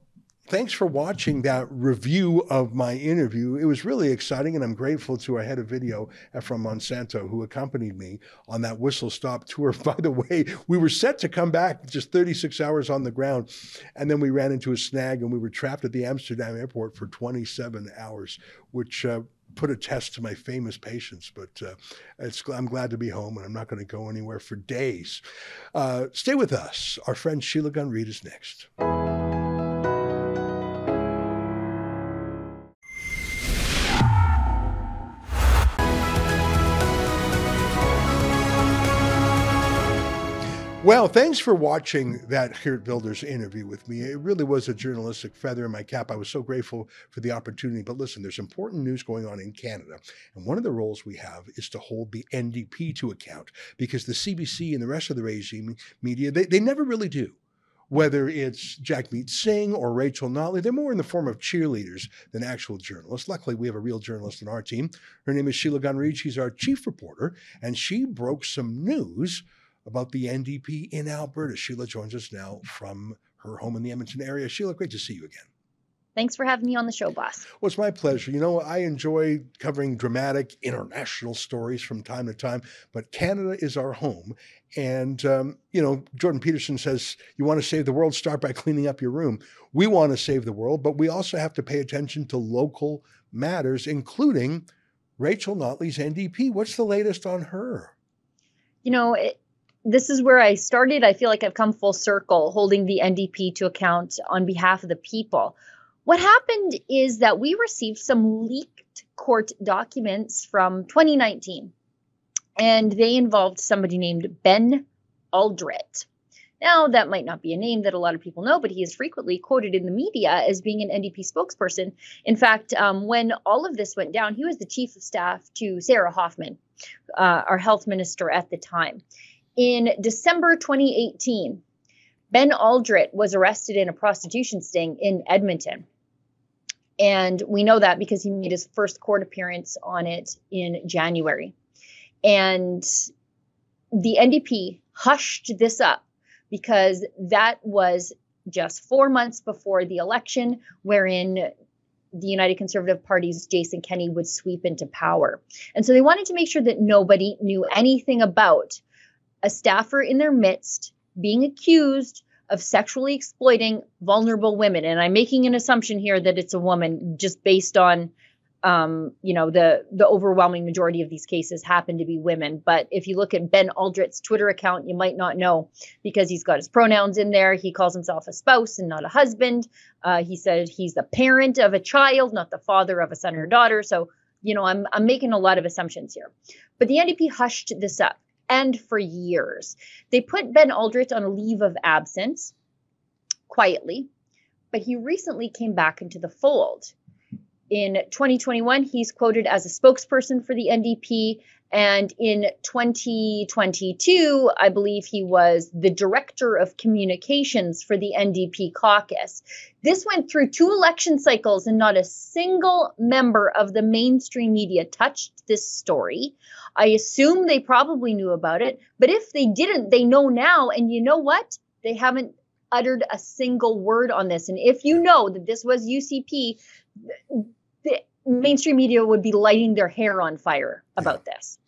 thanks for watching that review of my interview. It was really exciting, and I'm grateful to our head of video, Ephraim Monsanto, who accompanied me on that whistle stop tour. By the way, we were set to come back just 36 hours on the ground, and then we ran into a snag and we were trapped at the Amsterdam airport for 27 hours, which uh, put a test to my famous patience, but uh, I'm glad to be home and I'm not going to go anywhere for days. Uh, stay with us. Our friend Sheila Gunn Reid is next. Well, thanks for watching that Geert Wilders interview with me. It really was a journalistic feather in my cap. I was so grateful for the opportunity. But listen, there's important news going on in Canada. And one of the roles we have is to hold the NDP to account because the CBC and the rest of the regime media, they, they never really do. Whether it's Jack Jagmeet Singh or Rachel Notley, they're more in the form of cheerleaders than actual journalists. Luckily, we have a real journalist on our team. Her name is Sheila Gunn Reid. She's our chief reporter, and she broke some news about the NDP in Alberta. Sheila joins us now from her home in the Edmonton area. Sheila, great to see you again. Thanks for having me on the show, boss. Well, it's my pleasure. You know, I enjoy covering dramatic international stories from time to time, but Canada is our home. And, um, you know, Jordan Peterson says, you want to save the world, start by cleaning up your room. We want to save the world, but we also have to pay attention to local matters, including Rachel Notley's NDP. What's the latest on her? You know, it, this is where I started. I feel like I've come full circle, holding the NDP to account on behalf of the people. What happened is that we received some leaked court documents from 2019, and they involved somebody named Ben Aldrit. Now, that might not be a name that a lot of people know, but he is frequently quoted in the media as being an NDP spokesperson. In fact, um, when all of this went down, he was the chief of staff to Sarah Hoffman, uh, our health minister at the time. In December 2018, Ben Aldrit was arrested in a prostitution sting in Edmonton. And we know that because he made his first court appearance on it in January. And the NDP hushed this up because that was just four months before the election, wherein the United Conservative Party's Jason Kenney would sweep into power. And so they wanted to make sure that nobody knew anything about a staffer in their midst being accused of sexually exploiting vulnerable women. And i'm making an assumption here that it's a woman just based on um, you know the the overwhelming majority of these cases happen to be women. But if you look at ben aldrit's twitter account you might not know because he's got his pronouns in there. He calls himself a spouse and not a husband. Uh, he said he's the parent of a child not the father of a son or daughter. So you know i'm i'm making a lot of assumptions here. But the ndp hushed this up and for years. They put Ben Aldrit on a leave of absence quietly, but he recently came back into the fold. In 2021, he's quoted as a spokesperson for the NDP, And in 2022, I believe he was the director of communications for the NDP caucus. This went through two election cycles, and not a single member of the mainstream media touched this story. I assume they probably knew about it, but if they didn't, they know now. And you know what? They haven't uttered a single word on this. And if you know that this was UCP, the mainstream media would be lighting their hair on fire about yeah. this.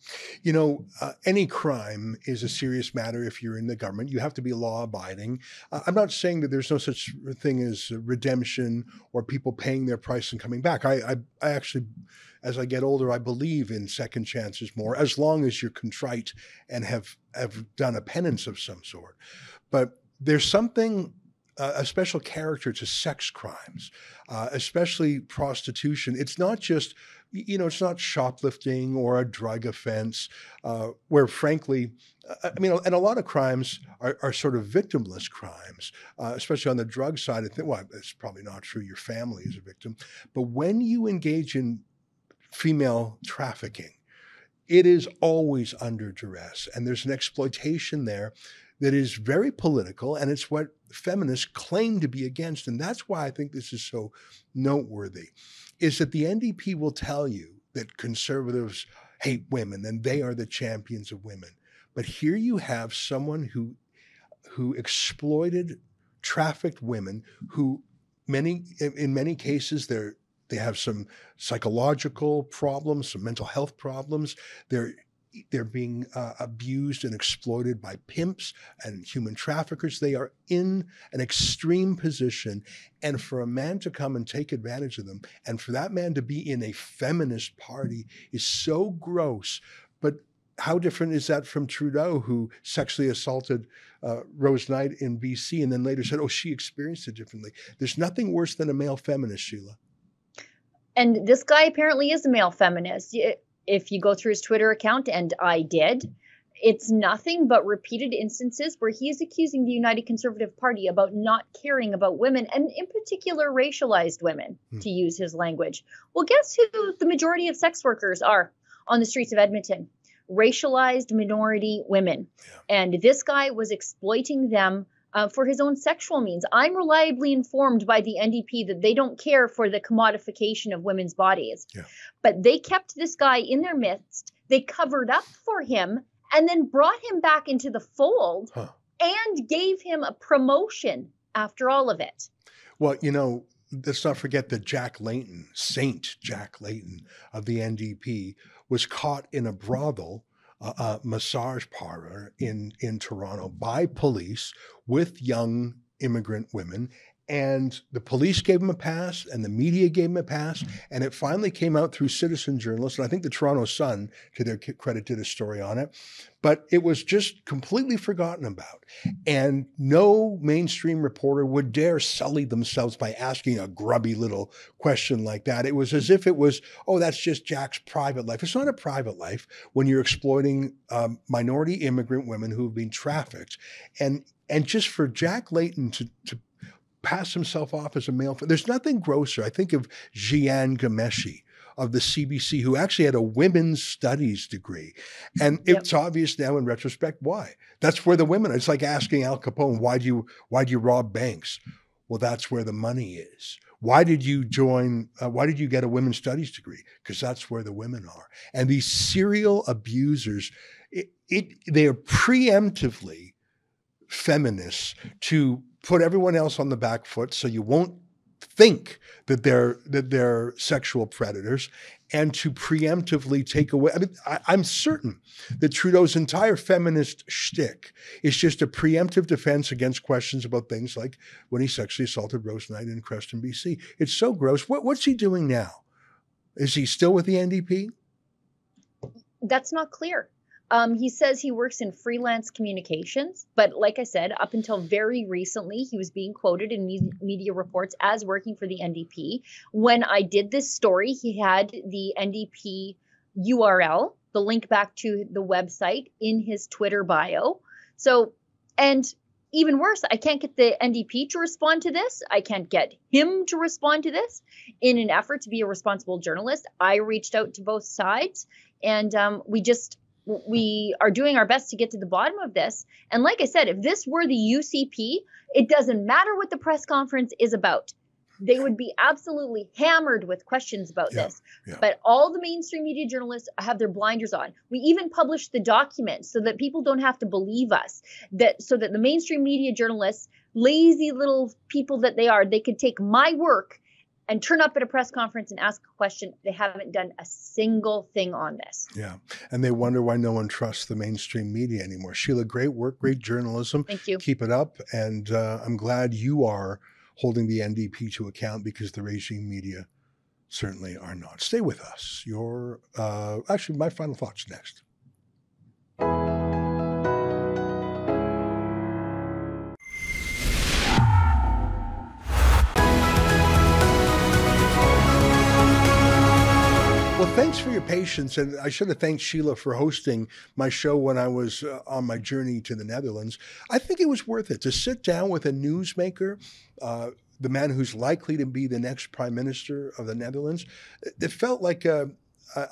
You know, uh, any crime is a serious matter if you're in the government. You have to be law abiding. Uh, I'm not saying that there's no such thing as redemption or people paying their price and coming back. I, I, I actually, as I get older, I believe in second chances more, as long as you're contrite and have have done a penance of some sort. But there's something uh, a special character to sex crimes, uh, especially prostitution. It's not just, you know, it's not shoplifting or a drug offense, uh, where frankly, uh, I mean, and a lot of crimes are, are sort of victimless crimes, uh, especially on the drug side. Well, it's probably not true. Your family is a victim, but when you engage in female trafficking, it is always under duress, and there's an exploitation there that is very political, and it's what feminists claim to be against. And that's why I think this is so noteworthy, is that the NDP will tell you that conservatives hate women and they are the champions of women. But here you have someone who who exploited trafficked women who many in many cases they're they have some psychological problems, some mental health problems. They're they're being uh, abused and exploited by pimps and human traffickers. They are in an extreme position. And for a man to come and take advantage of them, and for that man to be in a feminist party is so gross. But how different is that from Trudeau, who sexually assaulted uh, Rose Knight in BC and then later said, oh, she experienced it differently? There's nothing worse than a male feminist, Sheila. And this guy apparently is a male feminist if you go through his Twitter account, and I did, it's nothing but repeated instances where he is accusing the United Conservative Party about not caring about women, and in particular, racialized women, hmm. to use his language. Well, guess who the majority of sex workers are on the streets of Edmonton? Racialized minority women. Yeah. And this guy was exploiting them uh, for his own sexual means. I'm reliably informed by the NDP that they don't care for the commodification of women's bodies. Yeah. But they kept this guy in their midst. They covered up for him and then brought him back into the fold huh. and gave him a promotion after all of it. Well, you know, let's not forget that Jack Layton, Saint Jack Layton of the NDP, was caught in a brothel a, massage parlor in in Toronto by police with young immigrant women and the police gave him a pass and the media gave him a pass and it finally came out through citizen journalists and i think the toronto sun to their credit did a story on it. But it was just completely forgotten about and no mainstream reporter would dare sully themselves by asking a grubby little question like that. It was as if it was oh that's just jack's private life. It's not a private life when you're exploiting um, minority immigrant women who have been trafficked and and just for Jack Layton to, to pass himself off as a male. There's nothing grosser. I think of Jian Ghomeshi of the CBC, who actually had a women's studies degree. And yep. it's obvious now in retrospect why. That's where the women, are. it's like asking Al Capone, why do you why do you rob banks? Well, that's where the money is. Why did you join? Uh, why did you get a women's studies degree? Because that's where the women are. And these serial abusers, it, it, they are preemptively feminists to put everyone else on the back foot so you won't think that they're that they're sexual predators and to preemptively take away. I mean, I, am certain that Trudeau's entire feminist shtick is just a preemptive defense against questions about things like when he sexually assaulted Rose Knight in Creston, BC. It's so gross. What, what's he doing now? Is he still with the NDP? That's not clear. Um, he says he works in freelance communications, but like I said, up until very recently, he was being quoted in me- media reports as working for the NDP. When I did this story, he had the NDP URL, the link back to the website in his Twitter bio. So, and even worse, I can't get the NDP to respond to this. I can't get him to respond to this. In an effort to be a responsible journalist, I reached out to both sides and um, we just we are doing our best to get to the bottom of this. And like I said, if this were the UCP, it doesn't matter what the press conference is about. They would be absolutely hammered with questions about Yeah, this. yeah. But all the mainstream media journalists have their blinders on. We even published the documents so that people don't have to believe us. That so that the mainstream media journalists, lazy little people that they are, they could take my work and turn up at a press conference and ask a question. They haven't done a single thing on this. Yeah. And they wonder why no one trusts the mainstream media anymore. Sheila, great work, great journalism. Thank you. Keep it up. And uh, I'm glad you are holding the NDP to account because the regime media certainly are not. Stay with us. Your, uh, actually, my final thoughts next. Well, thanks for your patience. And I should have thanked Sheila for hosting my show when I was uh, on my journey to the Netherlands. I think it was worth it to sit down with a newsmaker, uh, the man who's likely to be the next prime minister of the Netherlands. It felt like a,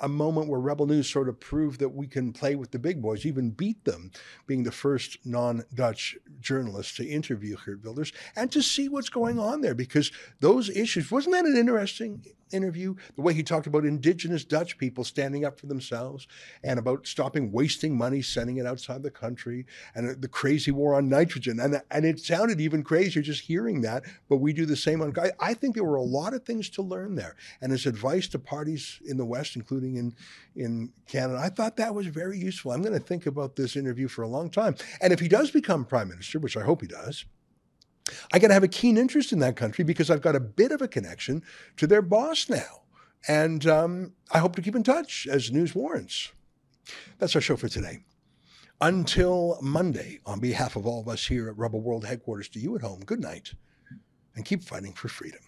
a moment where Rebel News sort of proved that we can play with the big boys, even beat them, being the first non Dutch journalist to interview Geert Wilders and to see what's going on there because those issues, wasn't that an interesting interview? The way he talked about indigenous Dutch people standing up for themselves and about stopping wasting money, sending it outside the country, and uh, the crazy war on nitrogen. And, uh, and it sounded even crazier just hearing that, but we do the same on. I, I think there were a lot of things to learn there. And his advice to parties in the West, including in, in Canada, I thought that was very useful. I'm going to think about this interview for a long time. And if he does become prime minister, which I hope he does, I got to have a keen interest in that country because I've got a bit of a connection to their boss now. And um, I hope to keep in touch as news warrants. That's our show for today. Until Monday, on behalf of all of us here at Rebel World Headquarters, to you at home, good night and keep fighting for freedom.